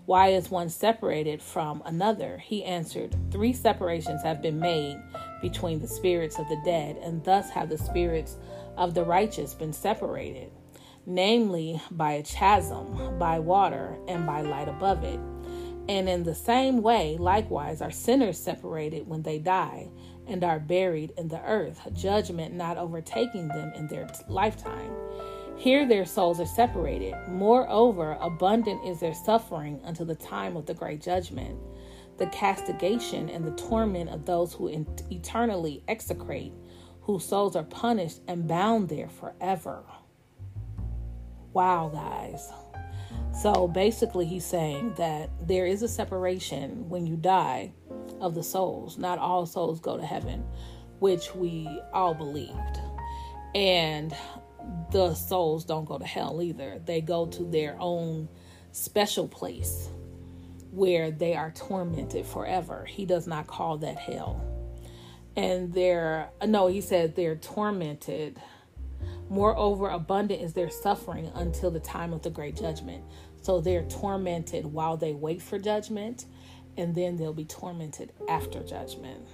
Why is one separated from another? He answered, Three separations have been made between the spirits of the dead, and thus have the spirits of the righteous been separated, namely by a chasm, by water, and by light above it. And in the same way, likewise, are sinners separated when they die and are buried in the earth, judgment not overtaking them in their lifetime. Here their souls are separated. Moreover, abundant is their suffering until the time of the great judgment, the castigation and the torment of those who eternally execrate, whose souls are punished and bound there forever. Wow, guys. So basically, he's saying that there is a separation when you die of the souls. Not all souls go to heaven, which we all believed. And the souls don't go to hell either. They go to their own special place where they are tormented forever. He does not call that hell. And they're, no, he said they're tormented. Moreover, abundant is their suffering until the time of the great judgment. So they're tormented while they wait for judgment, and then they'll be tormented after judgment.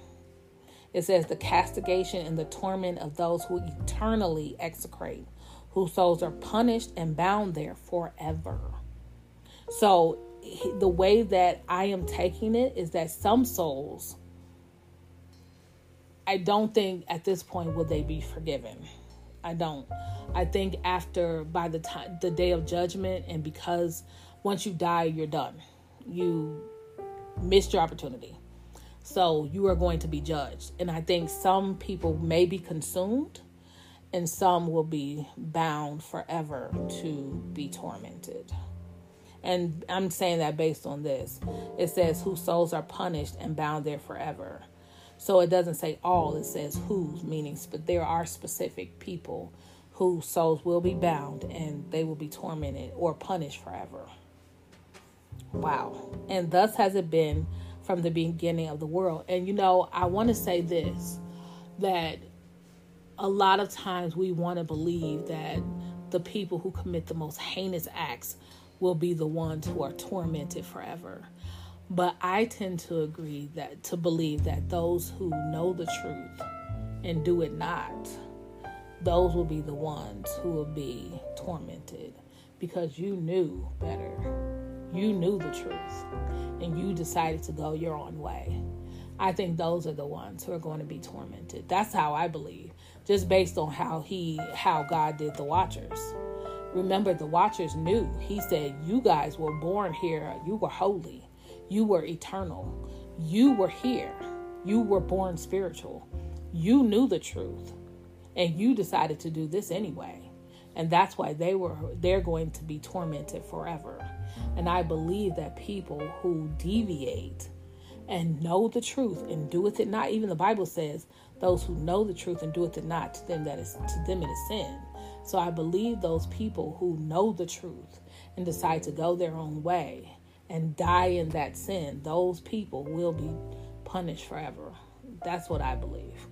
It says the castigation and the torment of those who eternally execrate, whose souls are punished and bound there forever. So the way that I am taking it is that some souls, I don't think at this point will they be forgiven. I don't. I think after by the time the day of judgment and because once you die you're done. You missed your opportunity. So you are going to be judged. And I think some people may be consumed and some will be bound forever to be tormented. And I'm saying that based on this. It says, whose souls are punished and bound there forever. So it doesn't say all, it says whose, meaning, but there are specific people whose souls will be bound and they will be tormented or punished forever. Wow. And thus has it been from the beginning of the world. And you know, I want to say this that a lot of times we want to believe that the people who commit the most heinous acts will be the ones who are tormented forever. But I tend to agree that to believe that those who know the truth and do it not, those will be the ones who will be tormented because you knew better. You knew the truth and you decided to go your own way. I think those are the ones who are going to be tormented. That's how I believe, just based on how he how God did the watchers. Remember, the watchers knew. He said, You guys were born here. You were holy. You were eternal. You were here. You were born spiritual. You knew the truth. And you decided to do this anyway. And that's why they were they're going to be tormented forever. And I believe that people who deviate and know the truth and doeth it not, even the Bible says, those who know the truth and doeth it not, to them that is to them it is sin. So I believe those people who know the truth and decide to go their own way and die in that sin, those people will be punished forever. That's what I believe.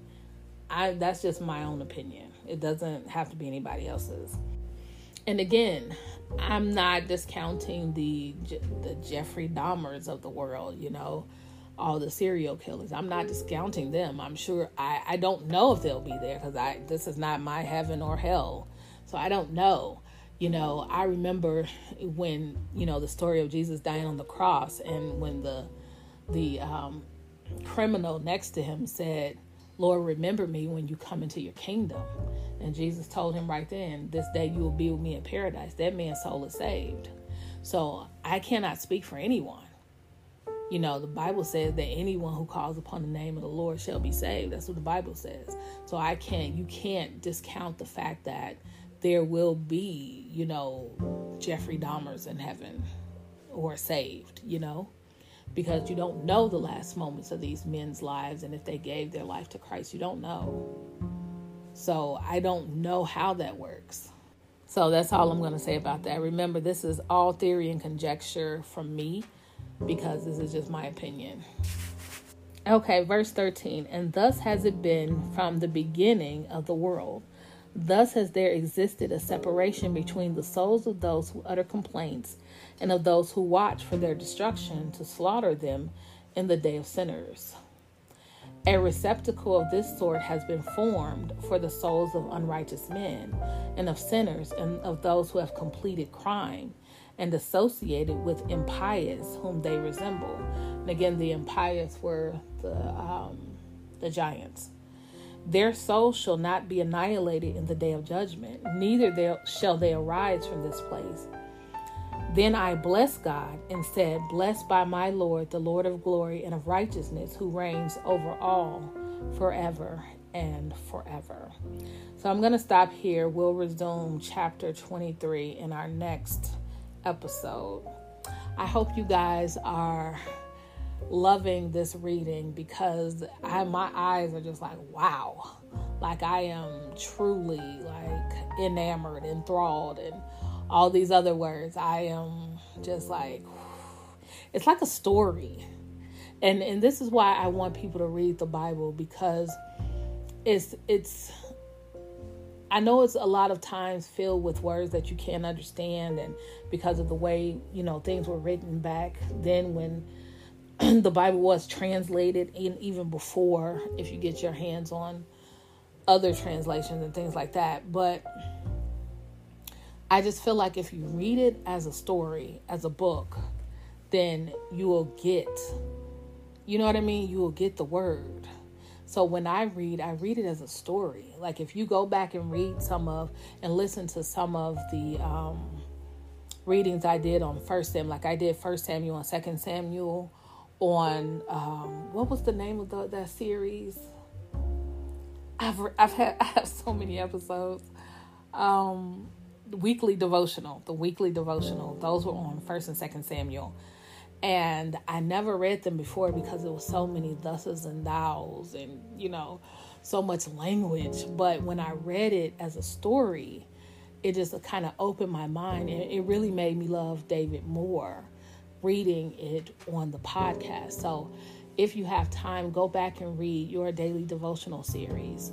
I that's just my own opinion. It doesn't have to be anybody else's. And again, I'm not discounting the the Jeffrey Dahmers of the world, you know, all the serial killers. I'm not discounting them. I'm sure I I don't know if they'll be there because I this is not my heaven or hell. So I don't know. You know, I remember when, you know, the story of Jesus dying on the cross and when the the um, criminal next to him said, Lord, remember me when you come into your kingdom. And Jesus told him right then, This day you will be with me in paradise. That man's soul is saved. So I cannot speak for anyone. You know, the Bible says that anyone who calls upon the name of the Lord shall be saved. That's what the Bible says. So I can't, you can't discount the fact that there will be, you know, Jeffrey Dahmers in heaven or saved, you know, because you don't know the last moments of these men's lives. And if they gave their life to Christ, you don't know. So I don't know how that works. So that's all I'm going to say about that. Remember, this is all theory and conjecture from me because this is just my opinion. Okay, verse 13. And thus has it been from the beginning of the world Thus has there existed a separation between the souls of those who utter complaints and of those who watch for their destruction to slaughter them in the day of sinners. A receptacle of this sort has been formed for the souls of unrighteous men and of sinners and of those who have completed crime and associated with impious whom they resemble. And again, the impious were the um, the giants. Their souls shall not be annihilated in the day of judgment, neither shall they arise from this place. Then I blessed God and said, Blessed by my Lord, the Lord of glory and of righteousness, who reigns over all forever and forever. So I'm going to stop here. We'll resume chapter 23 in our next episode. I hope you guys are loving this reading because I my eyes are just like wow. like I am truly like enamored, enthralled, and all these other words. I am just like it's like a story. And and this is why I want people to read the Bible because it's it's I know it's a lot of times filled with words that you can't understand and because of the way, you know, things were written back then when the Bible was translated and even before if you get your hands on other translations and things like that. But I just feel like if you read it as a story, as a book, then you will get, you know what I mean? You will get the word. So when I read, I read it as a story. Like if you go back and read some of and listen to some of the um, readings I did on First Samuel, like I did First Samuel and Second Samuel on um, what was the name of the, that series? I've I've had I have so many episodes. Um, weekly devotional, the weekly devotional. Those were on First and Second Samuel and I never read them before because it was so many thuses and thous and you know so much language. But when I read it as a story, it just kind of opened my mind and it really made me love David more reading it on the podcast. So if you have time, go back and read your daily devotional series.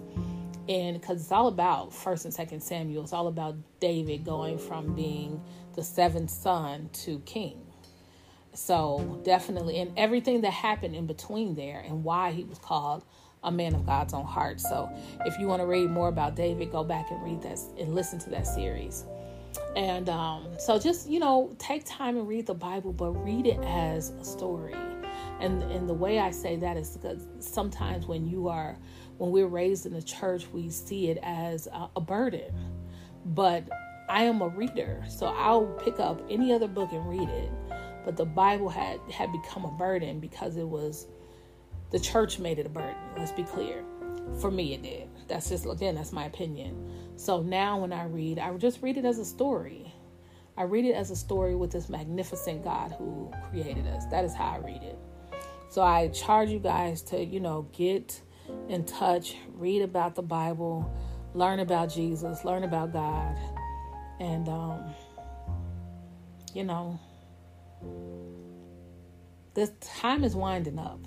And because it's all about first and second Samuel, it's all about David going from being the seventh son to king so definitely, and everything that happened in between there, and why he was called a man of God's own heart. So if you want to read more about David, go back and read that and listen to that series. And um, so just you know, take time and read the Bible, but read it as a story. And and the way I say that is because sometimes when you are when we're raised in the church, we see it as a, a burden. But I am a reader, so I'll pick up any other book and read it but the Bible had had become a burden because it was the church made it a burden. Let's be clear. For me, it did. That's just again, that's my opinion. So now when I read, I just read it as a story. I read it as a story with this magnificent God who created us. That is how I read it. So I charge you guys to, you know, get in touch, read about the Bible, learn about Jesus, learn about God, and um, you know, this time is winding up.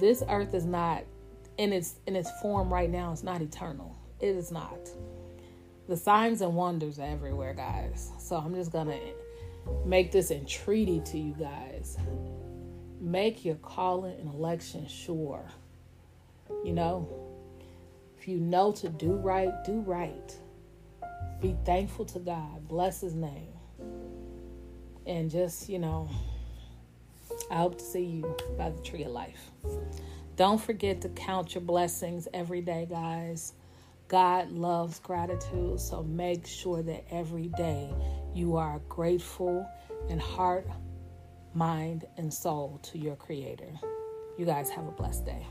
This earth is not in its in its form right now, it's not eternal. It is not. The signs and wonders are everywhere, guys. So I'm just gonna make this entreaty to you guys. Make your calling and election sure. You know, if you know to do right, do right. Be thankful to God. Bless his name and just, you know, I hope to see you by the tree of life. Don't forget to count your blessings every day, guys. God loves gratitude, so make sure that every day you are grateful in heart, mind, and soul to your Creator. You guys have a blessed day.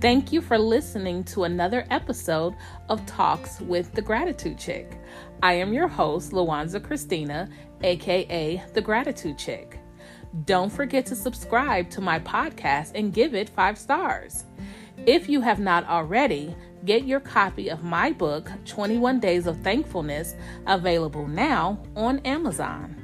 Thank you for listening to another episode of Talks with the Gratitude Chick. I am your host, Lawanza Christina, aka The Gratitude Chick. Don't forget to subscribe to my podcast and give it five stars. If you have not already, get your copy of my book, 21 Days of Thankfulness, available now on Amazon.